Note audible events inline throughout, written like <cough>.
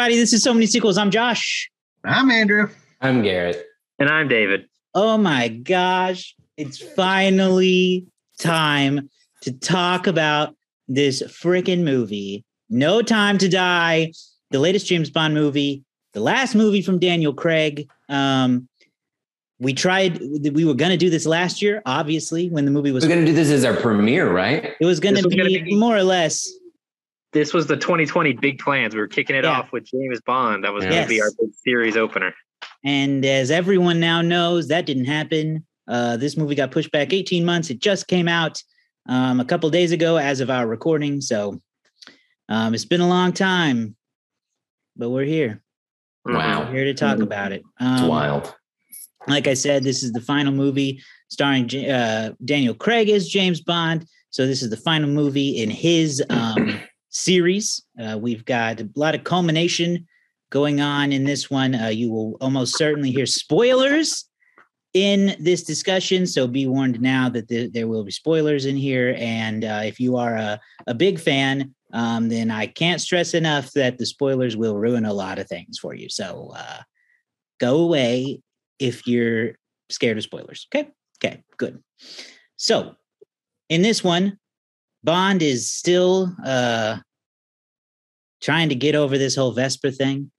everybody. This is So Many Sequels. I'm Josh. I'm Andrew. I'm Garrett. And I'm David. Oh my gosh. It's finally time to talk about this freaking movie, No Time to Die, the latest James Bond movie, the last movie from Daniel Craig. Um, we tried, we were going to do this last year, obviously, when the movie was. We're going to do this as our premiere, right? It was going to be, gonna be- more or less. This was the 2020 big plans. We were kicking it Yeah. off with James Bond. That was going to be our big series opener. And as everyone now knows, that didn't happen. Uh, this movie got pushed back 18 months. It just came out um, a couple days ago as of our recording. So um, it's been a long time, but we're here. Wow. We're here to talk about it. It's Um, wild. Like I said, this is the final movie starring J- uh, Daniel Craig as James Bond. So this is the final movie in his um, series. Uh, we've got a lot of culmination going on in this one. Uh, you will almost certainly hear spoilers in this discussion. So be warned now that th- there will be spoilers in here. And uh, if you are a, a big fan, um, then I can't stress enough that the spoilers will ruin a lot of things for you. So uh, go away if you're scared of spoilers. Okay. Okay. Good. So in this one, Bond is still uh, trying to get over this whole Vesper thing.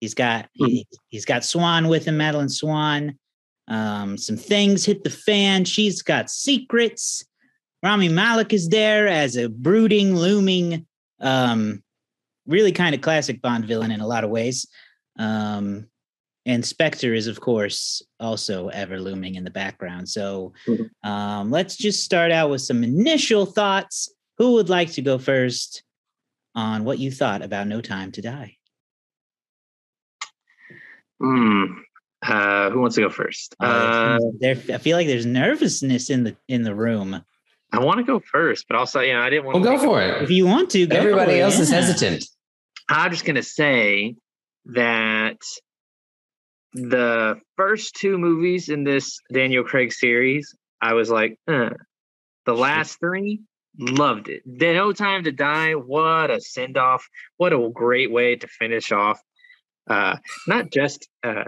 He's got he, he's got Swann with him, Madeline Swan. Um, some things hit the fan. She's got secrets. Rami Malek is there as a brooding, looming, um, really kind of classic Bond villain in a lot of ways. Um, and Spectre is, of course, also ever looming in the background. So Mhm. um, let's just start out with some initial thoughts. Who would like to go first on what you thought about No Time to Die? Hmm. Uh, who wants to go first? Uh, there, I feel like there's nervousness in the in the room. I want to go first, but also, you know, I didn't want Well, to go for If it. If you want to, go Everybody for else is yeah. hesitant. I'm just gonna say that the first two movies in this Daniel Craig series, I was like, uh. the last three, loved it. Then No Time to Die, what a send off! What a great way to finish off, uh, not just uh,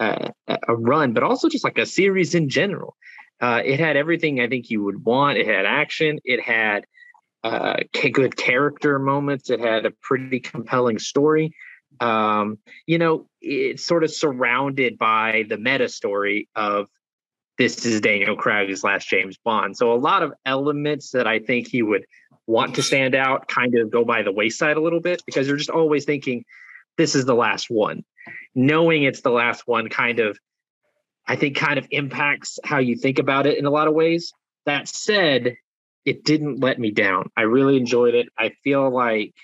uh, a run, but also just like a series in general. Uh, it had everything I think you would want. It had action. It had uh, good character moments. It had a pretty compelling story. Um, you know, it's sort of surrounded by the meta story of this is Daniel Craig's last James Bond. So a lot of elements that I think he would want to stand out kind of go by the wayside a little bit because you're just always thinking this is the last one. Knowing it's the last one kind of I think kind of impacts how you think about it in a lot of ways. That said, it didn't let me down. I really enjoyed it. I feel like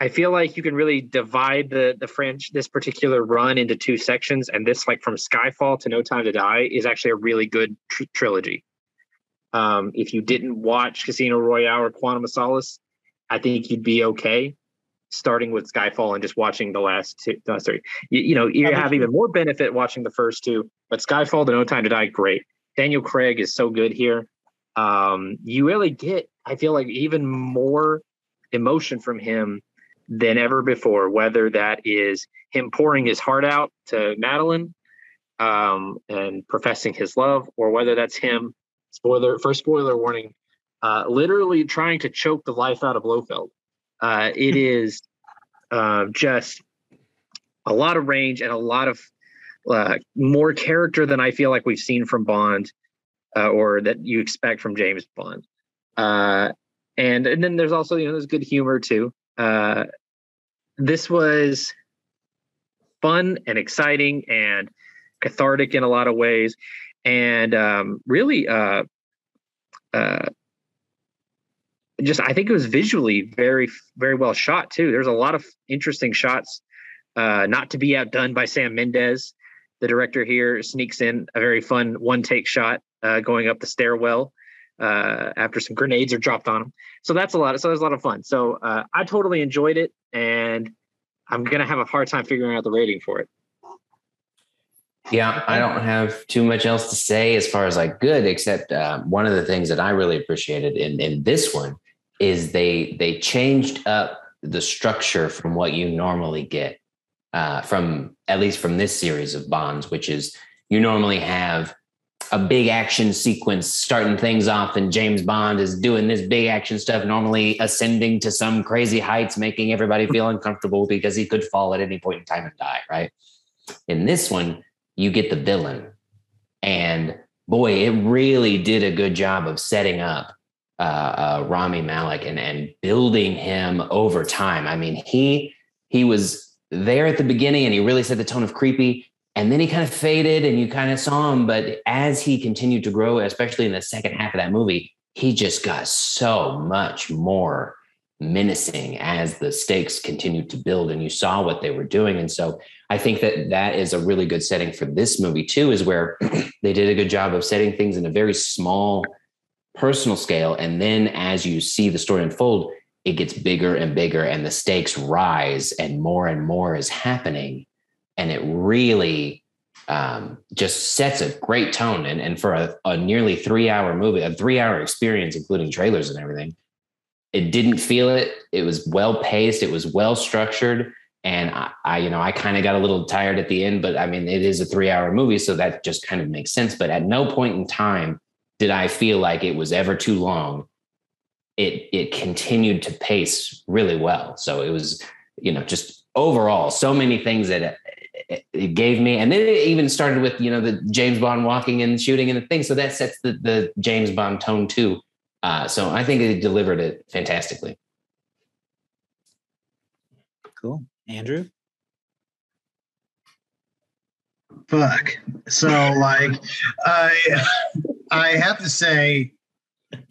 I feel like you can really divide the the French this particular run into two sections, and this like from Skyfall to No Time to Die is actually a really good tr- trilogy. Um, if you didn't watch Casino Royale or Quantum of Solace, I think you'd be okay starting with Skyfall and just watching the last two. No, sorry, you, you know you have even more benefit watching the first two, but Skyfall to No Time to Die, great. Daniel Craig is so good here. Um, you really get, I feel like, even more emotion from him than ever before, whether that is him pouring his heart out to Madeline um, and professing his love, or whether that's him, spoiler, first spoiler warning, uh, literally trying to choke the life out of Blofeld. Uh, it <laughs> is uh, just a lot of range and a lot of uh, more character than I feel like we've seen from Bond uh, or that you expect from James Bond. Uh, and and then there's also you know there's good humor too. Uh, this was fun and exciting and cathartic in a lot of ways, and um, really uh, uh, just I think it was visually very very well shot too. There's a lot of interesting shots. Uh, not to be outdone by Sam Mendes, the director here sneaks in a very fun one take shot uh, going up the stairwell uh, after some grenades are dropped on them. So that's a lot. Of, so there's a lot of fun. So uh, I totally enjoyed it, and I'm gonna have a hard time figuring out the rating for it. Yeah, I don't have too much else to say as far as like good, except uh, one of the things that I really appreciated in in this one is they they changed up the structure from what you normally get uh, from at least from this series of bonds, which is you normally have a big action sequence starting things off, and James Bond is doing this big action stuff, normally ascending to some crazy heights, making everybody feel uncomfortable because he could fall at any point in time and die, right? In this one, you get the villain. And boy, it really did a good job of setting up uh, uh, Rami Malek and, and building him over time. I mean, he he was there at the beginning and he really set the tone of creepy and then he kind of faded and you kind of saw him but as he continued to grow especially in the second half of that movie he just got so much more menacing as the stakes continued to build and you saw what they were doing. And so i think that that is a really good setting for this movie too is where <clears throat> they did a good job of setting things in a very small personal scale. And then as you see the story unfold it gets bigger and bigger and the stakes rise and more and more is happening and it really um, just sets a great tone. And, and for a, a nearly three hour movie, a three hour experience, including trailers and everything, it didn't feel it. It was well paced. It was well structured. And I, I you know, I kind of got a little tired at the end, but I mean, it is a three hour movie. So that just kind of makes sense. But at no point in time did I feel like it was ever too long. It, it continued to pace really well. So it was, you know, just overall, so many things that it gave me, and then it even started with you know the James Bond walking and shooting and the thing. So that sets the the James Bond tone too. Uh, so I think it delivered it fantastically. Cool, Andrew. Fuck. So like, I I have to say,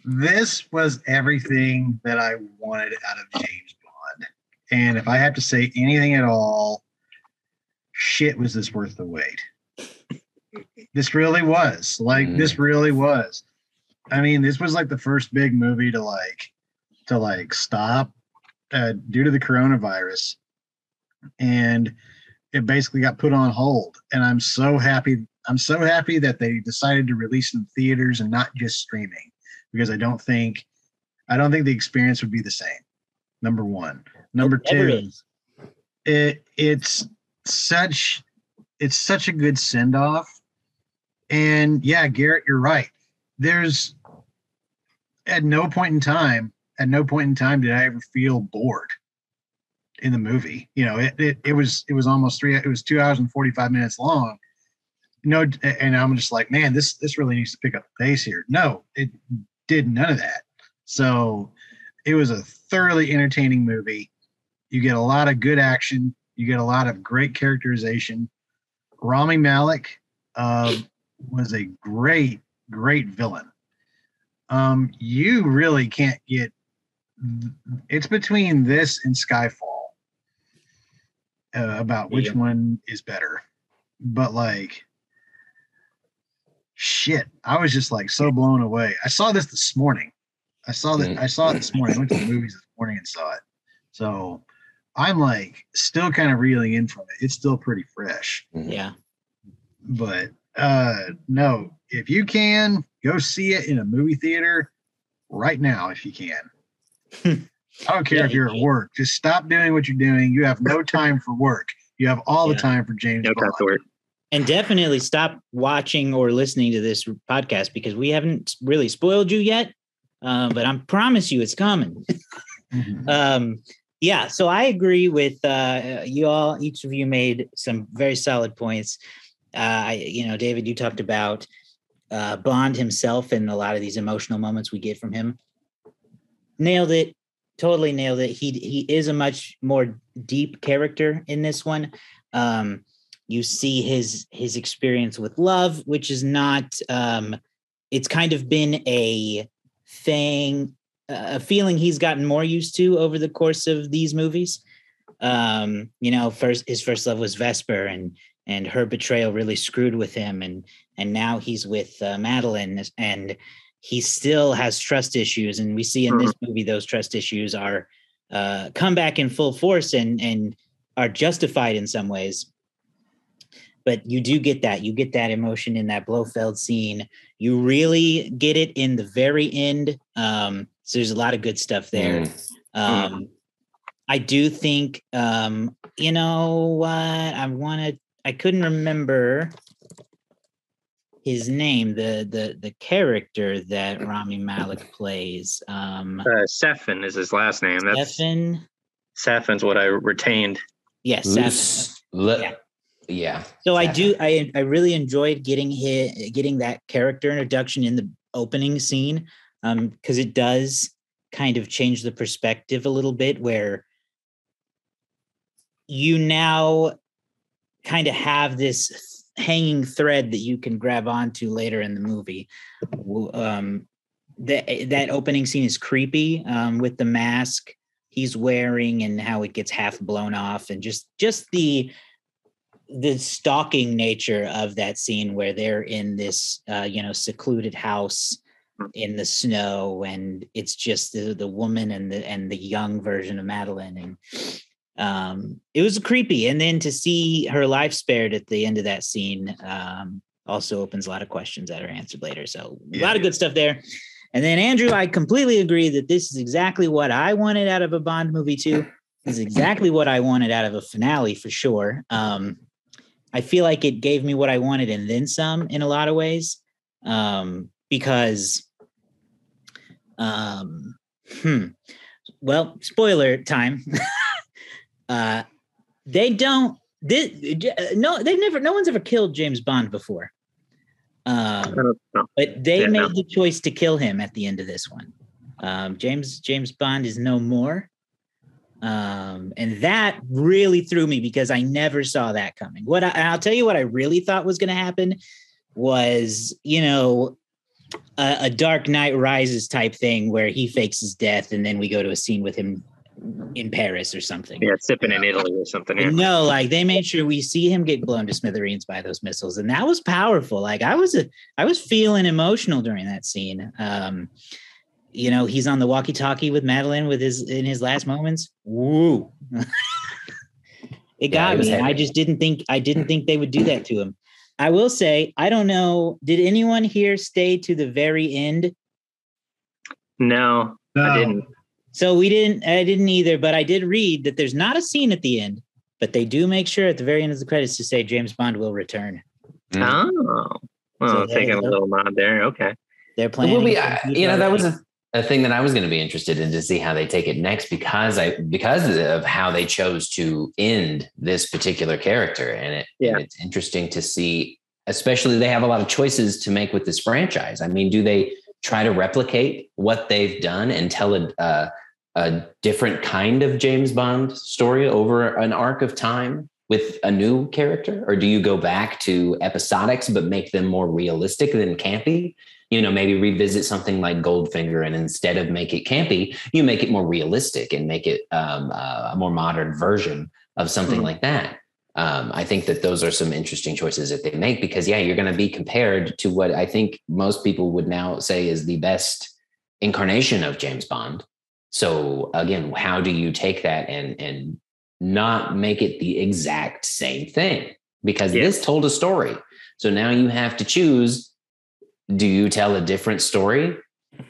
this was everything that I wanted out of James Bond. And if I have to say anything at all, shit, was this worth the wait? this really was. Like, mm. this really was. I mean, this was like the first big movie to like to like stop uh, due to the coronavirus, and it basically got put on hold. And I'm so happy. I'm so happy that they decided to release in theaters and not just streaming because I don't think I don't think the experience would be the same. Number one. Number two, it it's such it's such a good send off. And yeah, Garrett, you're right. There's at no point in time, at no point in time did I ever feel bored in the movie. You know, it it, it was it was almost three it was two hours and 45 minutes long. No, and I'm just like, man, this this really needs to pick up the pace here. No, it did none of that. So it was a thoroughly entertaining movie. You get a lot of good action. You get a lot of great characterization. Rami Malek uh, was a great, great villain. Um, you really can't get. It's between this and Skyfall uh, about which yeah. one is better, but like, shit, I was just like so blown away. I saw this this morning. I saw that. Mm. I saw it this morning. I went to the movies this morning and saw it. So I'm like still kind of reeling in from it. It's still pretty fresh. Mm-hmm. Yeah. But uh no, if you can go see it in a movie theater right now if you can. <laughs> I don't care yeah, if you're at work. Just stop doing what you're doing. You have no <laughs> time for work. You have all yeah. the time for James. No time for work. And definitely stop watching or listening to this podcast because we haven't really spoiled you yet. Uh, but I promise you it's coming. mm-hmm. um, yeah, so I agree with uh, you all. Each of you made some very solid points. Uh, you know, David, you talked about uh, Bond himself and a lot of these emotional moments we get from him. Nailed it, totally nailed it. He he is a much more deep character in this one. Um, you see his his experience with love, which is not. Um, it's kind of been a thing a feeling he's gotten more used to over the course of these movies. Um, you know, first his first love was Vesper, and and her betrayal really screwed with him, and and now he's with uh, Madeleine, and he still has trust issues, and we see in this mm-hmm. movie those trust issues are uh, come back in full force and and are justified in some ways. But you do get that. You get that emotion in that Blofeld scene. You really get it in the very end. Um, so there's a lot of good stuff there. Mm. Um, I do think, um, you know what? I wanted, I couldn't remember his name, the the the character that Rami Malek plays. Um, Uh, Sefin is his last name. That's Stefan. Sefin's what I retained. Yes, Sefan. Loose- le- Yeah. yeah. So I do. I I really enjoyed getting hit, getting that character introduction in the opening scene, um, because it does kind of change the perspective a little bit, where you now kind of have this hanging thread that you can grab onto later in the movie. Um, that that opening scene is creepy um, with the mask he's wearing and how it gets half blown off, and just just the the stalking nature of that scene where they're in this uh, you know secluded house in the snow and it's just the the woman and the and the young version of Madeline and um it was creepy. And then to see her life spared at the end of that scene um also opens a lot of questions that are answered later. So a lot of good stuff there. And then Andrew I completely agree that this is exactly what I wanted out of a Bond movie too. This is exactly what I wanted out of a finale for sure. Um I feel like it gave me what I wanted and then some in a lot of ways. Um, because um hmm, well, spoiler time. <laughs> uh they don't this, no they've never no one's ever killed James Bond before. Um but they Yeah, made no. the choice to kill him at the end of this one. Um, James James Bond is no more, um, and that really threw me because I never saw that coming. What I, I'll tell you what I really thought was going to happen was you know a, a Dark Knight Rises type thing where he fakes his death and then we go to a scene with him in Paris or something. Yeah, sipping in Italy or something. Yeah. No, like they made sure we see him get blown to smithereens by those missiles, and that was powerful. Like I was, a, I was feeling emotional during that scene. Um, you know, he's on the walkie-talkie with Madeline with his in his last moments. Woo! <laughs> it got it was me. I just didn't think I didn't think they would do that to him. I will say, I don't know. Did anyone here stay to the very end? No, No, I didn't. So we didn't. I didn't either. But I did read that there's not a scene at the end, but they do make sure at the very end of the credits to say James Bond will return. Mm. Oh, well, So there taking a little nod there. Okay. They're It planning. will be, for uh, you know, that was a, a thing that I was going to be interested in to see how they take it next because I because of how they chose to end this particular character, and it Yeah. and it's interesting to see. Especially, they have a lot of choices to make with this franchise. I mean, do they try to replicate what they've done and tell a uh, a different kind of James Bond story over an arc of time with a new character, or do you go back to episodics but make them more realistic than campy? You know, maybe revisit something like Goldfinger, and instead of make it campy, you make it more realistic and make it um, uh, a more modern version of something Mhm. like that. Um, I think that those are some interesting choices that they make because, yeah, you're going to be compared to what I think most people would now say is the best incarnation of James Bond. So again, how do you take that and and not make it the exact same thing? Because Yeah. this told a story. So now you have to choose do you tell a different story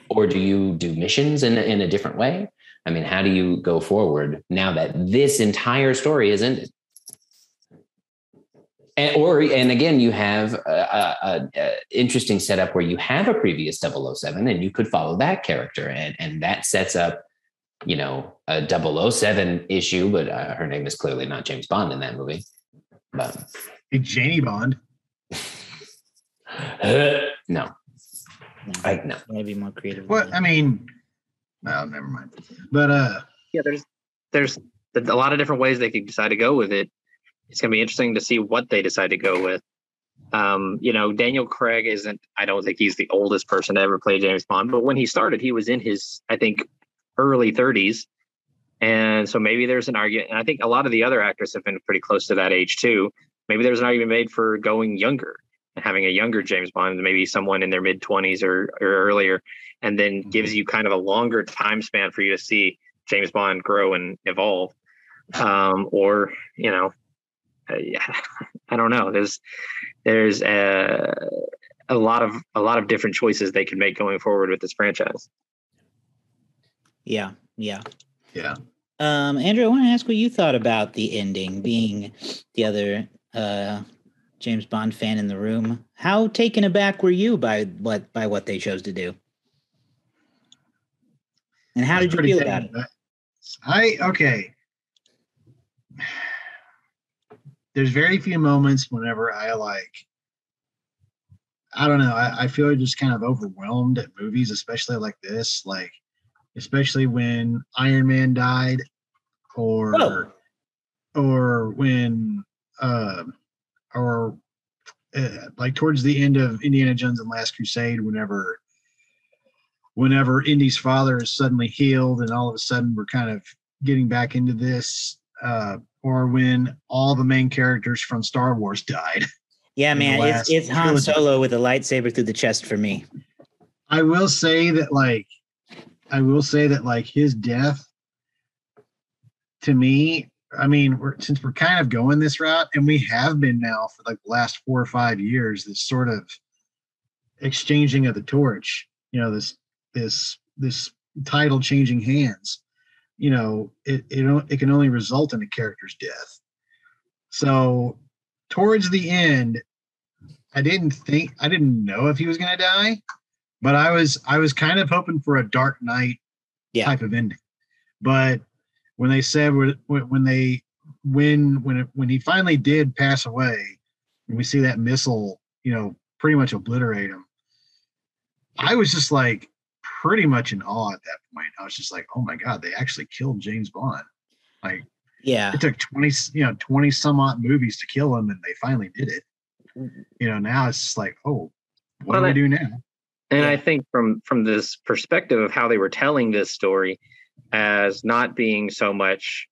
or do you do missions in, a- in a different way? I mean, how do you go forward now that this entire story is ended? And, or and again, you have a, a, a- a interesting setup where you have a previous 007 and you could follow that character, and and that sets up, you know, a 007 issue. But uh, her name is clearly not James Bond in that movie. But Big Janie Bond. <laughs> no, No, I no. gotta be more creative. than What. I mean, no, never mind. But uh, Yeah, there's there's a lot of different ways they could decide to go with it. It's going to be interesting to see what they decide to go with. Um, you know, Daniel Craig isn't. I don't think he's the oldest person to ever play James Bond, but when he started, he was in his, I think, early 30s, and so maybe there's an argument. And I think a lot of the other actors have been pretty close to that age too. Maybe there's an argument made for going younger and having a younger James Bond, maybe someone in their mid 20s or, or earlier, and then gives you kind of a longer time span for you to see James Bond grow and evolve. Um, or you know, uh, yeah, <laughs> I don't know. There's there's a, a lot of a lot of different choices they can make going forward with this franchise. Yeah, yeah. yeah, Um, Andrew, I want to ask what you thought about the ending, being the other uh, James Bond fan in the room. How taken aback were you by what by what they chose to do? And how did you feel about it? I okay. There's very few moments whenever I like. I don't know. I, I feel just kind of overwhelmed at movies, especially like this. Like, especially when Iron Man died, or Whoa. or when um or uh, like towards the end of Indiana Jones and Last Crusade, whenever whenever Indy's father is suddenly healed, and all of a sudden we're kind of getting back into this, uh, or when all the main characters from Star Wars died. Yeah, man, it's it's Han. Solo with a lightsaber through the chest for me. I will say that like I will say that like his death to me, I mean, we're, since we're kind of going this route, and we have been now for like the last four or five years, this sort of exchanging of the torch, you know, this this this title changing hands, you know, it it, it can only result in a character's death. So towards the end, I didn't think I didn't know if he was gonna die but I was I was kind of hoping for a Dark Knight Yeah. type of ending. But when they said when when they when when it, when he finally did pass away, and we see that missile, you know, pretty much obliterate him, I was just like pretty much in awe at that point. I was just like, oh my god, they actually killed James Bond. Like Yeah, it took twenty you know twenty some odd movies to kill him, and they finally did it. You know, now it's just like, oh, what Well, do we I- do now? And Yeah. I think from from this perspective of how they were telling this story as not being so much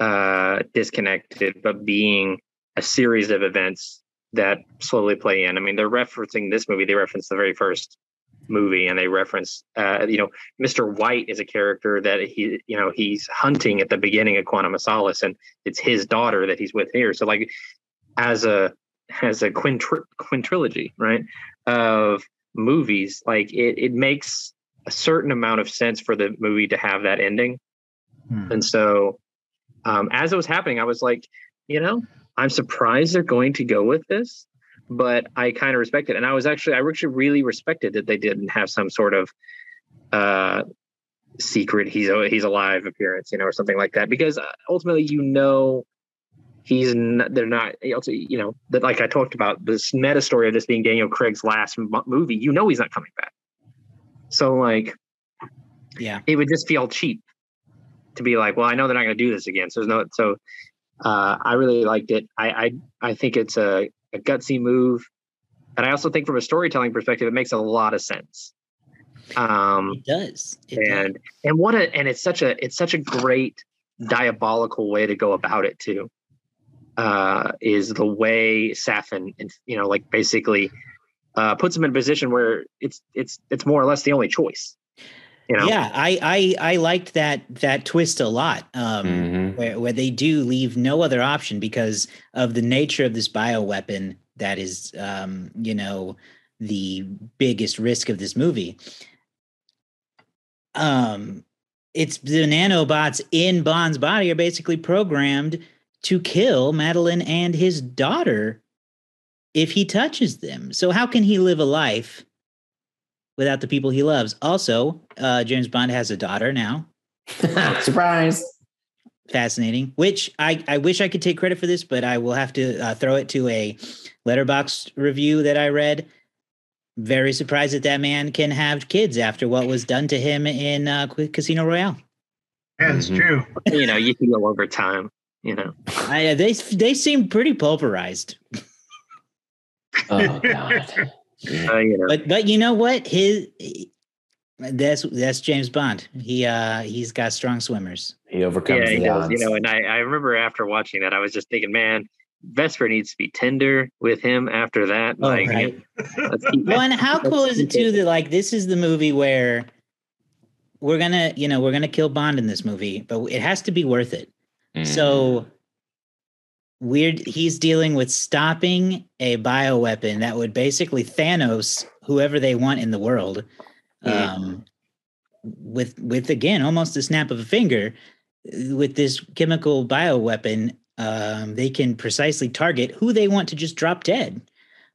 uh, disconnected, but being a series of events that slowly play in. I mean, they're referencing this movie. They reference the very first movie, and they reference, uh, you know, Mr. White is a character that he, you know, he's hunting at the beginning of Quantum of Solace, and it's his daughter that he's with here. So, like, as a as a quintri- quintrilogy, right, of movies, like it, it makes a certain amount of sense for the movie to have that ending. Hmm. And so, um, as it was happening, I was like, you know, I'm surprised they're going to go with this, but I kind of respect it. And I was actually, I actually really respected that they didn't have some sort of uh, secret he's he's alive appearance, you know, or something like that, because uh, ultimately, you know, he's not, they're not also you know that like I talked about this meta story of this being Daniel Craig's last m- movie. You know, he's not coming back. So like, yeah. it would just feel cheap to be like, well, I know they're not going to do this again. So there's no, so uh, I really liked it. I, I, I think it's a, a gutsy move. And I also think from a storytelling perspective, it makes a lot of sense. Um, It does. It does. and, and what a, and it's such a, it's such a great diabolical way to go about it too. Uh, is the way Safin, and you know, like basically, uh, puts him in a position where it's, it's, it's more or less the only choice. You know, Yeah, I, I I liked that that twist a lot. Um, Mhm. where where they do leave no other option because of the nature of this bioweapon that is, um, you know, the biggest risk of this movie. Um, it's the nanobots in Bond's body are basically programmed to kill Madeline and his daughter if he touches them. So how can he live a life without the people he loves? Also, uh, James Bond has a daughter now <laughs> Surprise. fascinating which i i wish i could take credit for this but i will have to uh, throw it to a Letterboxd review that i read very surprised that that man can have kids after what was done to him in uh, casino royale Yeah, that's Mhm. true. you know, you can go over time, you know. I, they they seem pretty pulverized <laughs> Oh <laughs> God. Uh, you know. but but you know what his that's that's james bond he uh he's got strong swimmers He overcomes yeah, he the does. odds. You know, and I, I remember after watching that, I was just thinking, man, Vesper needs to be tender with him after that. Oh, like, right. well and <laughs> how cool is it too that like this is the movie where we're gonna you know we're gonna kill bond in this movie but it has to be worth it Mhm. So weird he's dealing with stopping a bioweapon that would basically Thanos whoever they want in the world um with with again almost a snap of a finger with this chemical bioweapon, um, they can precisely target who they want to just drop dead.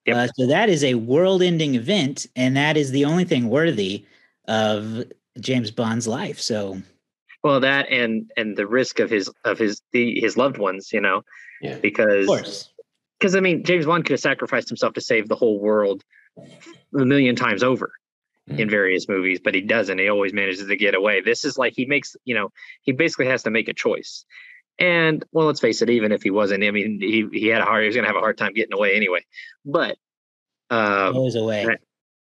Yep. Uh, so that is a world-ending event, and that is the only thing worthy of James Bond's life. So Well, that and and the risk of his of his the his loved ones, you know, Yeah. because of course, because I mean James Bond could have sacrificed himself to save the whole world a million times over in Mm. various movies, but he doesn't. He always manages to get away. This is like he makes, you know, he basically has to make a choice. And well, let's face it, even if he wasn't, I mean, he he had a hard, he was gonna have a hard time getting away anyway. But um, goes away.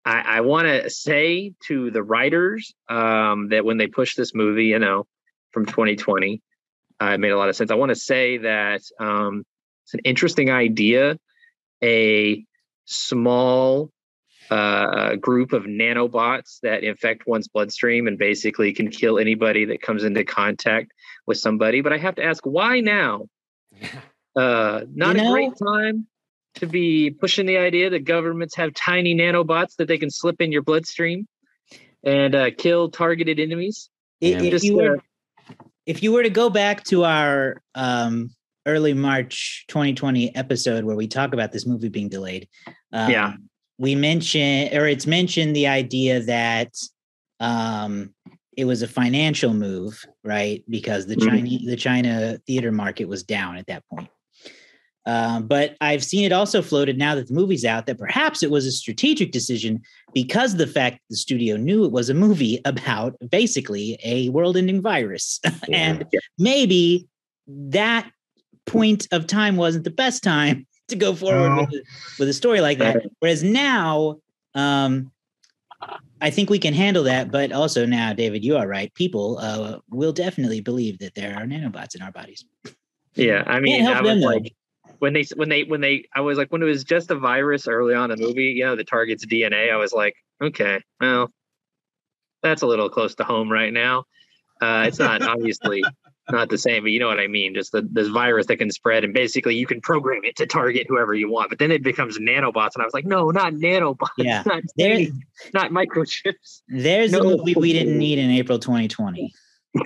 I, I want to say to the writers um, that when they push this movie, you know, from 2020, uh, it made a lot of sense. I want to say that um, it's an interesting idea. A small uh, group of nanobots that infect one's bloodstream and basically can kill anybody that comes into contact with somebody. But I have to ask, why now? <laughs> Uh, not You a great time to be pushing the idea that governments have tiny nanobots that they can slip in your bloodstream and uh, kill targeted enemies. I- Yeah. if Just, you were if you were to go back to our um, early March 2020 episode where we talk about this movie being delayed, um, Yeah. we mentioned or it's mentioned the idea that um, it was a financial move, right? Because the Mhm. Chinese the China theater market was down at that point. Um, but I've seen it also floated now that the movie's out that perhaps it was a strategic decision because the fact the studio knew it was a movie <laughs> about basically a world-ending virus, <laughs> and maybe that point of time wasn't the best time <laughs> to go forward with, a- with a story like that. Whereas now, um, I think we can handle that. But also now, David, you are right. People uh, will definitely believe that there are nanobots in our bodies. Yeah, I mean, help I them, though. like, when they when they when they, I was like, when it was just a virus early on in the movie, you know, the target's DNA. I was like, okay, well, that's a little close to home right now. Uh, it's not <laughs> obviously not the same, but you know what I mean. Just the, this virus that can spread, and basically you can program it to target whoever you want. But then it becomes nanobots, and I was like, no, not nanobots, Yeah. <laughs> not There, not microchips. there's No. a movie we didn't need in April 2020.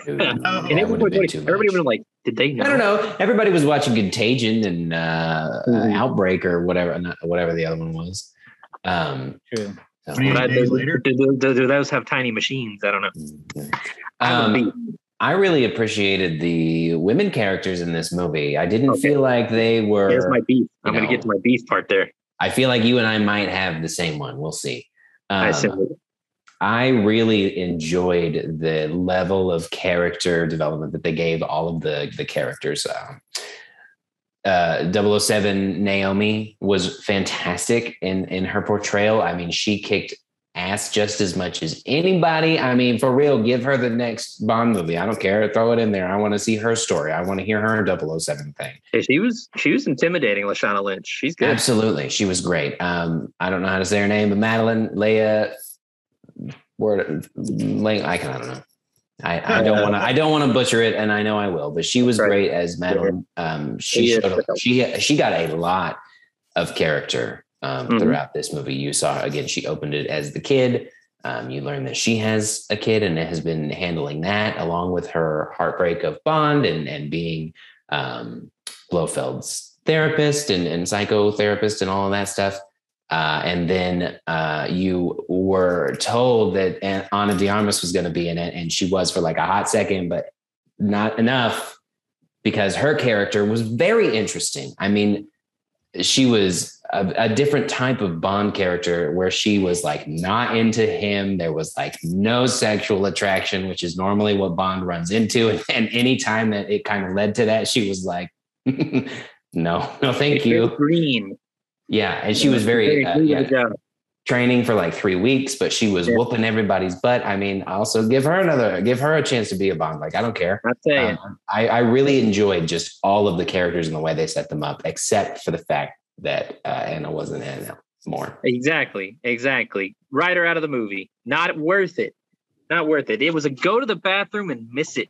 Dude, <laughs> And that everybody, would've been everybody much. was like, did they know? I don't know. Everybody was watching Contagion and uh, Mhm. Outbreak or whatever, not, whatever the other one was. Um, True. so- But days do, later. do, do, do those have tiny machines? I don't know. I would Um, I really appreciated the women characters in this movie. I didn't Okay. feel like they were. Here's my beef. I'm going to get to my beef part there. I feel like you and I might have the same one. We'll see. I Um, said, I really enjoyed the level of character development that they gave all of the the characters. Um, uh, 007 Naomi was fantastic in in her portrayal. I mean, she kicked ass just as much as anybody. I mean, for real, give her the next Bond movie. I don't care. Throw it in there. I want to see her story. I want to hear her 007 thing. Hey, she was she was intimidating, Lashana Lynch. She's good. Absolutely. She was great. Um, I don't know how to say her name, but Madeline, Léa, word, Léa, I can, I don't know. I, I don't want to, I don't want to butcher it. And I know I will, but she was Right. great as Madeline. Um, she, showed, she, she got a lot of character um, Mhm. throughout this movie. You saw, again, she opened it as the kid. Um, you learn that she has a kid and it has been handling that along with her heartbreak of Bond and, and being um, Blofeld's therapist and, and psychotherapist and all of that stuff. Uh, and then uh, you were told that Ana de Armas was going to be in it, and she was for like a hot second, but not enough because her character was very interesting. I mean, she was a, a different type of Bond character where she was like not into him. There was like no sexual attraction, which is normally what Bond runs into. And, and anytime that it kind of led to that, she was like, <laughs> no, no, thank you. Green. Yeah. And she was very, uh, yeah, training for like three weeks, but she was Yeah. whooping everybody's butt. I mean, also give her another, give her a chance to be a Bond. Like, I don't care. Tell you. Um, I, I really enjoyed just all of the characters and the way they set them up, except for the fact that uh, Anna wasn't it more. Exactly. Exactly. Write her out of the movie. Not worth it. Not worth it. It was a go to the bathroom and miss it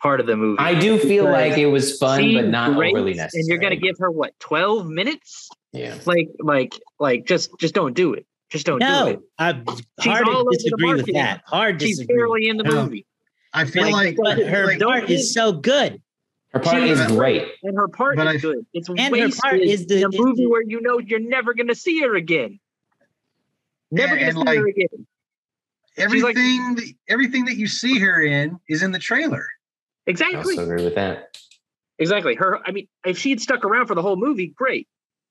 part of the movie. I do feel Because like it was fun, but not overly necessary. And you're gonna give her what, 12 minutes? Yeah. Like, like, like just just don't do it. Just don't do No, it. I'm She's hard to disagree with that. Hard She's disagree. barely in the No. movie. I feel Like, like, But her like- part is so good. Her part She is is- great. and her part But is I- good. It's and her part is the- in a is movie where you know you're never going to see her again. Never And- going to and, see her again. everything that everything that you see her in is in the trailer. Exactly. I Exactly. also agree with that. Exactly. Her. I mean, if she had stuck around for the whole movie, great.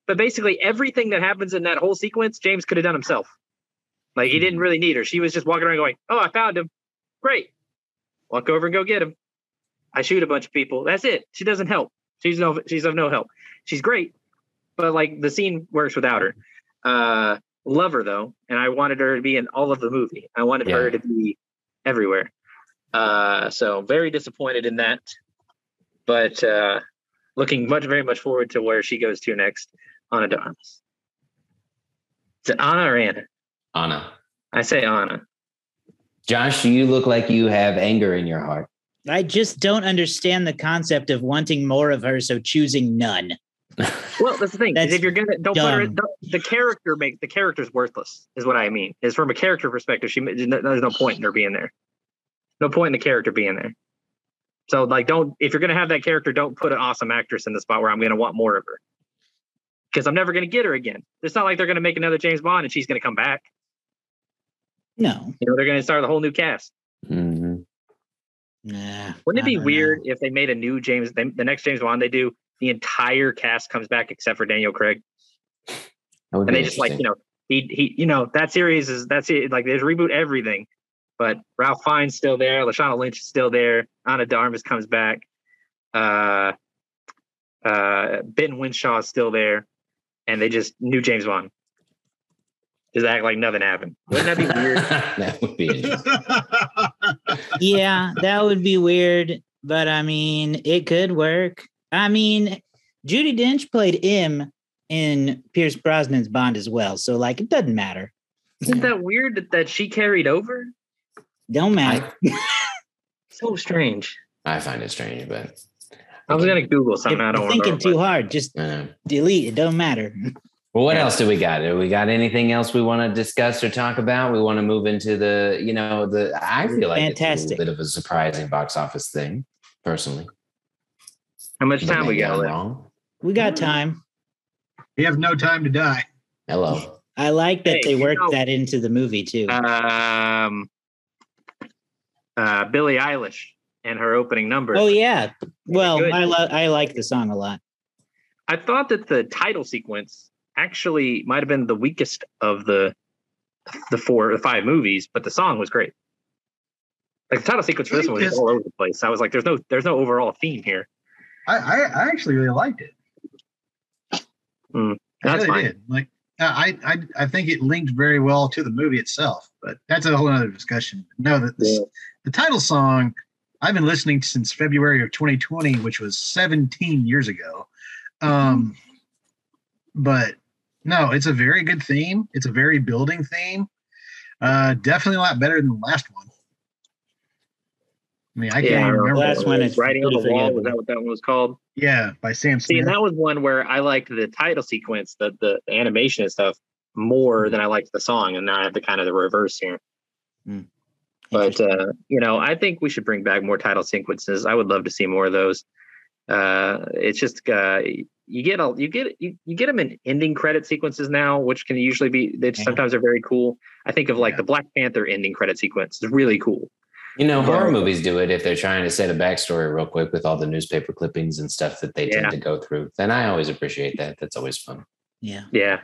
But basically, everything that happens in that whole sequence, James could have done himself. Like he didn't really need her. She was just walking around going, "Oh, I found him. Great. Walk over and go get him. I shoot a bunch of people. That's it. She doesn't help. She's no. She's of no help. She's great, but like the scene works without her. Uh, love her though, and I wanted her to be in all of the movie. I wanted her to be everywhere. Uh, so very disappointed in that but uh, looking much very much forward to where she goes to next. Ana de Armas. Is it Anna or Anna? Anna. I say Anna. Josh, you look like you have anger in your heart. I just don't understand the concept of wanting more of her, so choosing none. <laughs> Well, that's the thing. That's if you're gonna don't put her, don't, the character make the character's worthless. Is what I mean. Is from a character perspective, she there's no point in her being there. No point in the character being there. So like, don't if you're gonna have that character, don't put an awesome actress in the spot where I'm gonna want more of her. Because I'm never gonna get her again. It's not like they're gonna make another James Bond and she's gonna come back. No. You know, they're gonna start the whole new cast. Mhm. Nah, Wouldn't it be weird know. if they made a new James, they, the next James Bond they do, the entire cast comes back except for Daniel Craig, and they just like you know he he you know that series is that's it like they reboot everything, but Ralph Fiennes still there, Lashana Lynch is still there, Ana de Armas comes back, uh, uh, Ben Whishaw is still there, and they just knew James Bond. Just act like nothing happened. Wouldn't that be weird? <laughs> that would be interesting. yeah, that would be weird, but I mean, it could work. I mean, Judi Dench played M in Pierce Brosnan's Bond as well, so like it doesn't matter. Isn't that weird that, that she carried over? Don't matter. <laughs> So strange. I find it strange, but I was gonna Google If something. I you're don't thinking remember. too hard. Just delete. It don't matter. <laughs> well, what Yeah. else do we got? Do we got anything else we want to discuss or talk about? We want to move into the, you know, the. I feel like it's a Fantastic. little bit of a surprising box office thing, personally. How much time we got left? We got time. We have no time to die. Hello. I like that Hey, they you worked know- that into the movie too. Um, uh, Billie Eilish and her opening number. oh yeah. Well. I lo- I like the song a lot. I thought that the title sequence actually might have been the weakest of the the four the five movies, but the song was great. Like the title sequence for this one was all over the place. I was like, "There's no, there's no overall theme here." I, I, I actually really liked it. I that's really fine. did. Like uh, I, I I think it linked very well to the movie itself, but that's a whole other discussion. No, the, the, Yeah. the title song I've been listening since February of 2020, which was 17 years ago. Um, but no, it's a very good theme. It's a very building theme. Uh, definitely a lot better than the last one. I mean, I can't Yeah, even remember. Last one is writing on the wall. Was that what that one was called? yeah, by Sam See, and that was one where I liked the title sequence, the the animation and stuff more than I liked the song, and now I have the kind of the reverse here. But uh, you know, I think we should bring back more title sequences. I would love to see more of those. Uh, it's just uh, you get all you get you, you get them in ending credit sequences now, which can usually be they Yeah. sometimes are very cool. I think of like Yeah. the Black Panther ending credit sequence. It's really cool. You know, horror Yeah. movies do it if they're trying to set a backstory real quick with all the newspaper clippings and stuff that they Yeah. tend to go through. And I always appreciate that. That's always fun. yeah. Yeah.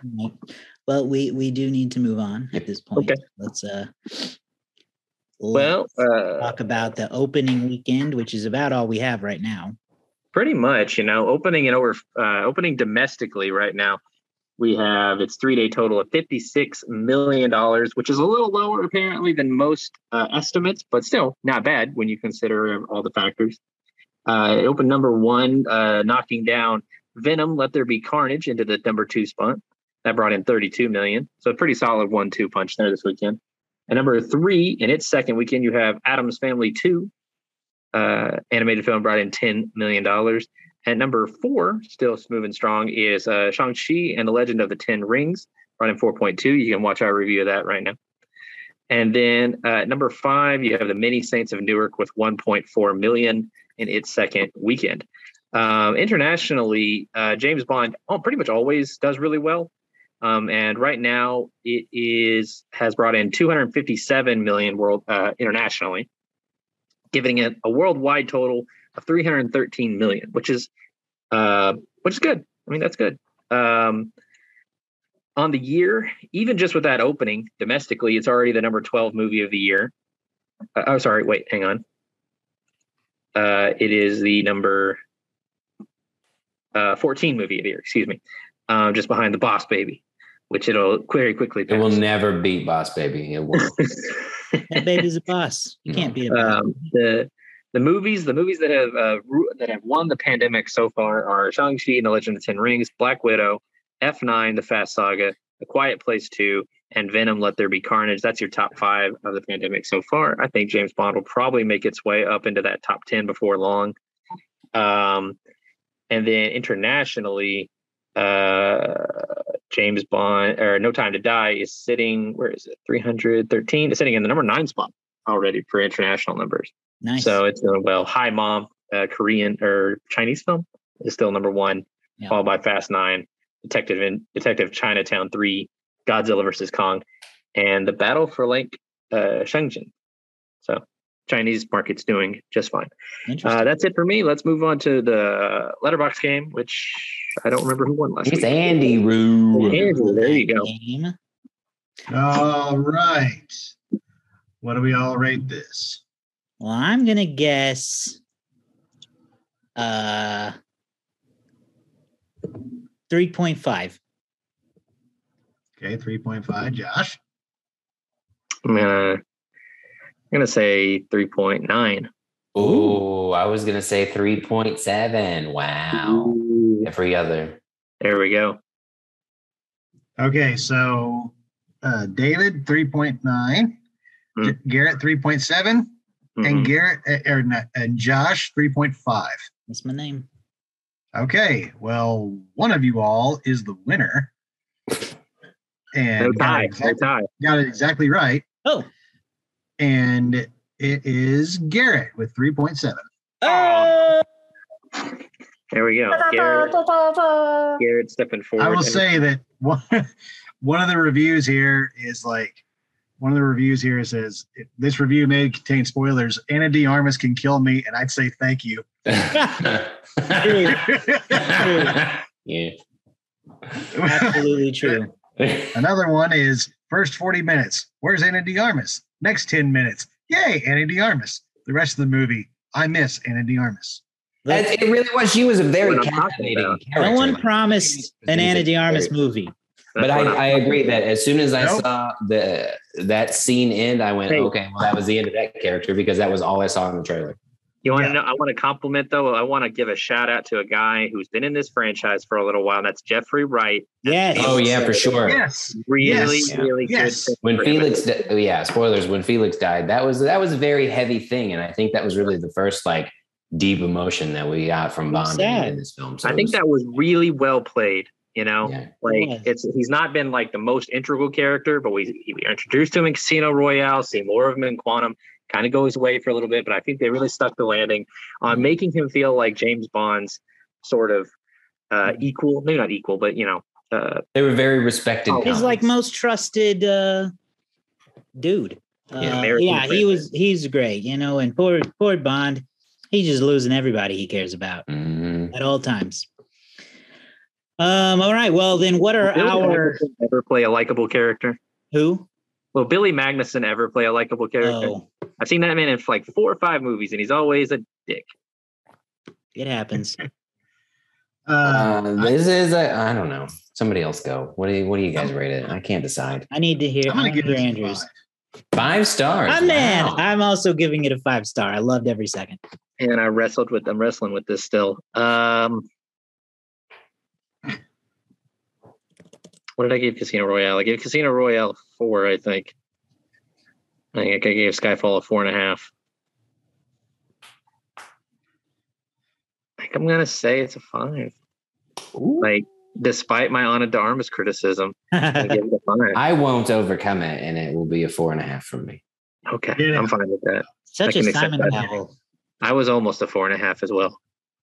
Well, we we do need to move on at this point. Okay. Let's uh Well, uh, talk about the opening weekend, which is about all we have right now. pretty much you know opening it over uh, opening domestically right now we have its three day total of 56 million dollars which is a little lower apparently than most uh, estimates but still not bad when you consider all the factors. Uh, it opened number one uh, knocking down venom let there be carnage into the number two spot. That brought in 32 million so a pretty solid one two punch there this weekend number three in its second weekend you have Addams Family 2 uh, animated film brought in $10 million. At number four, still smooth and strong, is uh, Shang-Chi and the Legend of the Ten Rings, brought in 4.2. You can watch our review of that right now. And then uh, number five, you have the Many Saints of Newark with 1.4 million in its second weekend. Um, internationally, uh, James Bond oh, pretty much always does really well. Um, and right now, it is has brought in 257 million world uh, internationally, giving it a worldwide total of 313 million, which is uh, which is good. I mean, that's good. Um, on the year, even just with that opening domestically, it's already the number 12 movie of the year. Uh, oh, sorry. Wait, hang on. Uh, it is the number uh, 14 movie of the year, excuse me, um, just behind The Boss Baby, which it'll very quickly It will never beat Boss Baby. It will. That <laughs> baby's a boss. You can't be a boss. um, the the movies the movies that have uh, that have won the pandemic so far are Shang Chi and the Legend of the Ten Rings, Black Widow, F nine, The Fast Saga, The Quiet Place two, and Venom: Let There Be Carnage. That's your top five of the pandemic so far. I think James Bond will probably make its way up into that top ten before long. Um, and then internationally, uh, James Bond or No Time to Die is sitting. Where is it? Three hundred thirteen. Is sitting in the number nine spot already for international numbers. nice. So it's doing well. Hi Mom, uh, Korean or Chinese film is still number one, Yeah. followed by Fast Nine, Detective in Detective Chinatown Three, Godzilla versus Kong, and the Battle for Lake uh, Shenzhen. So Chinese market's doing just fine. Interesting. Uh, that's it for me. Let's move on to the Letterboxd game, which I don't remember who won last It's week. Andy Roo. Andrew, there you go. All right. What do we all rate this? Well, I'm gonna guess uh 3.5. Okay, 3.5. Josh. I'm gonna, I'm gonna say three point nine. Ooh, I was gonna say three point seven. Wow. Every other. There we go. Okay, so uh, David 3.9, Hmm. G- Garrett 3.7, Mhm. and Garrett uh, or not, and Josh 3.5. That's my name. Okay, well, one of you all is the winner. And no got, tie. it No tie. got it exactly right. Oh. And it is Garrett with 3.7. Oh, There we go. Garrett, Garrett stepping forward. I will say that one, <laughs> one of the reviews here is like one of the reviews here says this review may contain spoilers. Ana de Armas can kill me, and I'd say thank you. <laughs> yeah. absolutely true. <laughs> Another one is first 40 minutes. Where's Ana de Armas? Next 10 minutes. Yay, Ana de Armas. The rest of the movie, I miss Ana de Armas. Look, It it really was. She was a very What I'm talking captivating character. no one promised an Ana de Armas movie. But that's I, I'm I agree that as soon as I Nope. saw the that scene end, I went, Hey. okay, well, that was the end of that character because that was all I saw in the trailer. You want to know? I want to compliment though. I want to give a shout out to a guy who's been in this franchise for a little while. And That's Jeffrey Wright. Yes. Oh yeah, for sure. Yes. Really, Yes. really Yes. good. When. Felix, di- oh, yeah, spoilers. When Felix died, that was that was a very heavy thing, and I think that was really the first like deep emotion that we got from Bond in this film. So I think was- that was really well played. You know, yeah. like Yeah. it's he's not been like the most integral character, but we we introduced him in Casino Royale, see more of him in Quantum. Kind of goes away for a little bit, but I think they really stuck the landing on making him feel like James Bond's sort of uh, equal, maybe not equal, but you know, uh, they were very respected. He's like most trusted uh dude. Uh, Yeah, yeah, he was he's great, you know, and poor poor Bond, he's just losing everybody he cares about Mhm. at all times. Um, all right. Well then what are Billy our ever play a likable character? who? Will Billy Magnussen ever play a likable character? Oh, I've seen that man in like four or five movies, and he's always a dick. it happens. <laughs> Uh, Uh, this is a, I don't know. Somebody else go. What do you What do you guys rate it? I can't decide. I need to hear I'm going to give wanna hear Andrews. five. Five stars. I'm man. Wow. I'm also giving it a five star. I loved every second. And I wrestled with I'm wrestling with this still. Um what did I give Casino Royale? I gave Casino Royale a four, I think. I think I gave Skyfall a four and a half. I think I'm gonna say it's a five. Ooh. Like despite my Ana de Armas criticism, I <laughs> give it a five. I won't overcome it, and it will be a four and a half from me. Okay, Yeah. I'm fine with that. Such I a Simon that. I was almost a four and a half as well.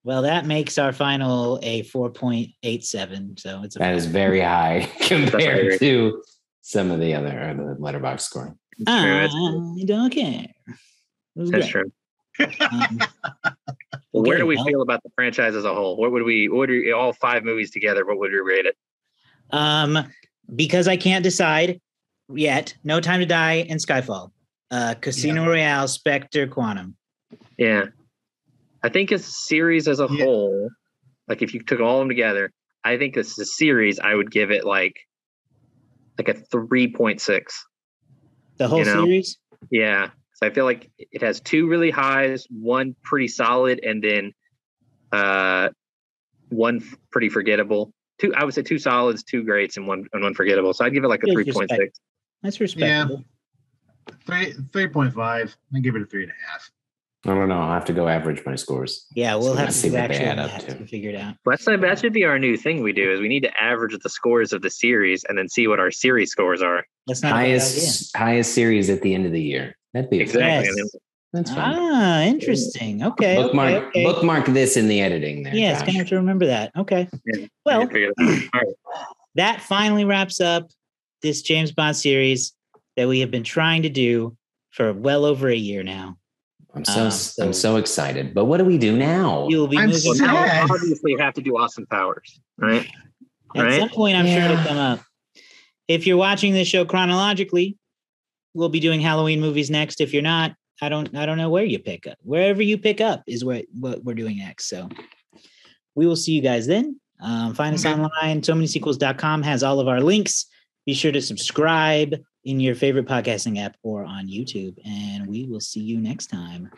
Well, that makes our final a 4.87. So it's a That is very high <laughs> compared to some of the other or the Letterboxd scoring. That's true. I don't care. That's great. true. Um, <laughs> Well, where do we well- feel about the franchise as a whole? What would we? What would we, all five movies together? What would we rate it? um, because I can't decide yet. No Time to Die and Skyfall. Uh, Casino Royale, Spectre, Quantum. Yeah, I think as a series as a Yeah. whole, like if you took all of them together, I think this is a series. I would give it like like a three point six. The whole You know, series. Yeah. So I feel like it has two really highs, one pretty solid, and then uh one pretty forgettable. Two I would say two solids, two greats, and one and one forgettable. So I'd give it like a three point six. three point respect. six. That's respectable. Yeah. Three three point five. I give it a three and a half. I don't know. I'll have to go average my scores. Yeah, we'll So have let's to see do what they add up to. to figure it out. That's that should be our new thing we do is we need to average the scores of the series and then see what our series scores are. That's not a bad idea. highest highest series at the end of the year. That'd be Exactly. Yes. That's fine. Ah, interesting. Okay. okay, bookmark okay. bookmark this in the editing there. Yeah, gonna have to remember that. Okay. Yeah, Well, figure it. All right. <clears throat> that finally wraps up this James Bond series that we have been trying to do for well over a year now. I'm so, Um, so- I'm so excited. But what do we do now? You'll be I'm moving so- Well, now Sad. obviously you have to do Austin Powers, right? <sighs> At right? some point, I'm sure Yeah. it'll come up. If you're watching this show chronologically, we'll be doing Halloween movies next. If you're not, I don't I don't know where you pick up. Wherever you pick up is where what we're doing next. So we will see you guys then. Um, find us online. So many sequels.com has all of our links. Be sure to subscribe in your favorite podcasting app or on YouTube. And we will see you next time.